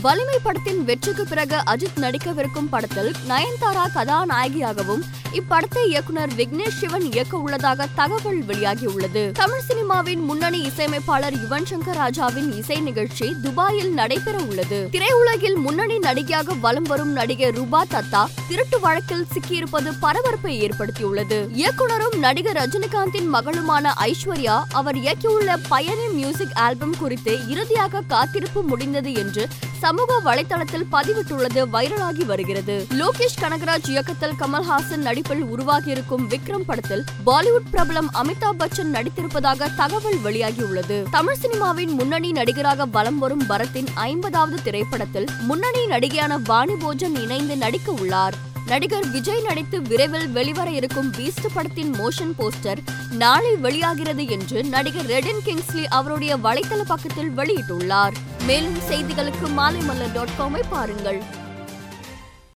வலிமை படத்தின் வெற்றிக்கு பிறகு அஜித் நடிக்கவிருக்கும் படத்தில் நயன்தாரா கதாநாயகியாகவும் இப்படத்தை இயக்குனர் விக்னேஷ் சிவன் இயக்க உள்ளதாக தகவல் வெளியாகியுள்ளது. தமிழ் சினிமாவின் முன்னணி இசையமைப்பாளர் யுவன் சங்கர் ராஜாவின் இசை நிகழ்ச்சி துபாயில் நடைபெற உள்ளது. திரையுலகில் முன்னணி நடிகையாக வலம் வரும் நடிகை ரூபா தத்தா திருட்டு வழக்கில் சிக்கியிருப்பது பரபரப்பை ஏற்படுத்தியுள்ளது. இயக்குனரும் நடிகர் ரஜினிகாந்தின் மகளுமான ஐஸ்வர்யா அவர் இயக்கியுள்ள பயணி மியூசிக் ஆல்பம் குறித்து இறுதியாக காத்திருப்பு முடிந்தது என்று சமூக வலைதளத்தில் பதிவிட்டுள்ளது வைரலாகி வருகிறது. லோகேஷ் கனகராஜ் இயக்கத்தில் கமல்ஹாசன் நடிப்பில் உருவாகியிருக்கும் விக்ரம் படத்தில் பாலிவுட் பிரபலம் அமிதாப் பச்சன் நடித்திருப்பதாக தகவல் வெளியாகியுள்ளது. தமிழ் சினிமாவின் முன்னணி நடிகராக வலம் வரும் பரத்தின் ஐம்பதாவது திரைப்படத்தில் முன்னணி நடிகையான வாணி போஜன் இணைந்து நடிக்க உள்ளார் நடிகர் விஜய் நடித்து விரைவில் வெளிவர இருக்கும் பீஸ்ட் படத்தின் மோஷன் போஸ்டர் நாளை வெளியாகிறது என்று நடிகர் ரெடன் கிங்ஸ்லி அவருடைய வலைத்தள பக்கத்தில் வெளியிட்டுள்ளார். மேலும் செய்திகளுக்கு மாலைமல்லர் டாட் காமை பாருங்கள்.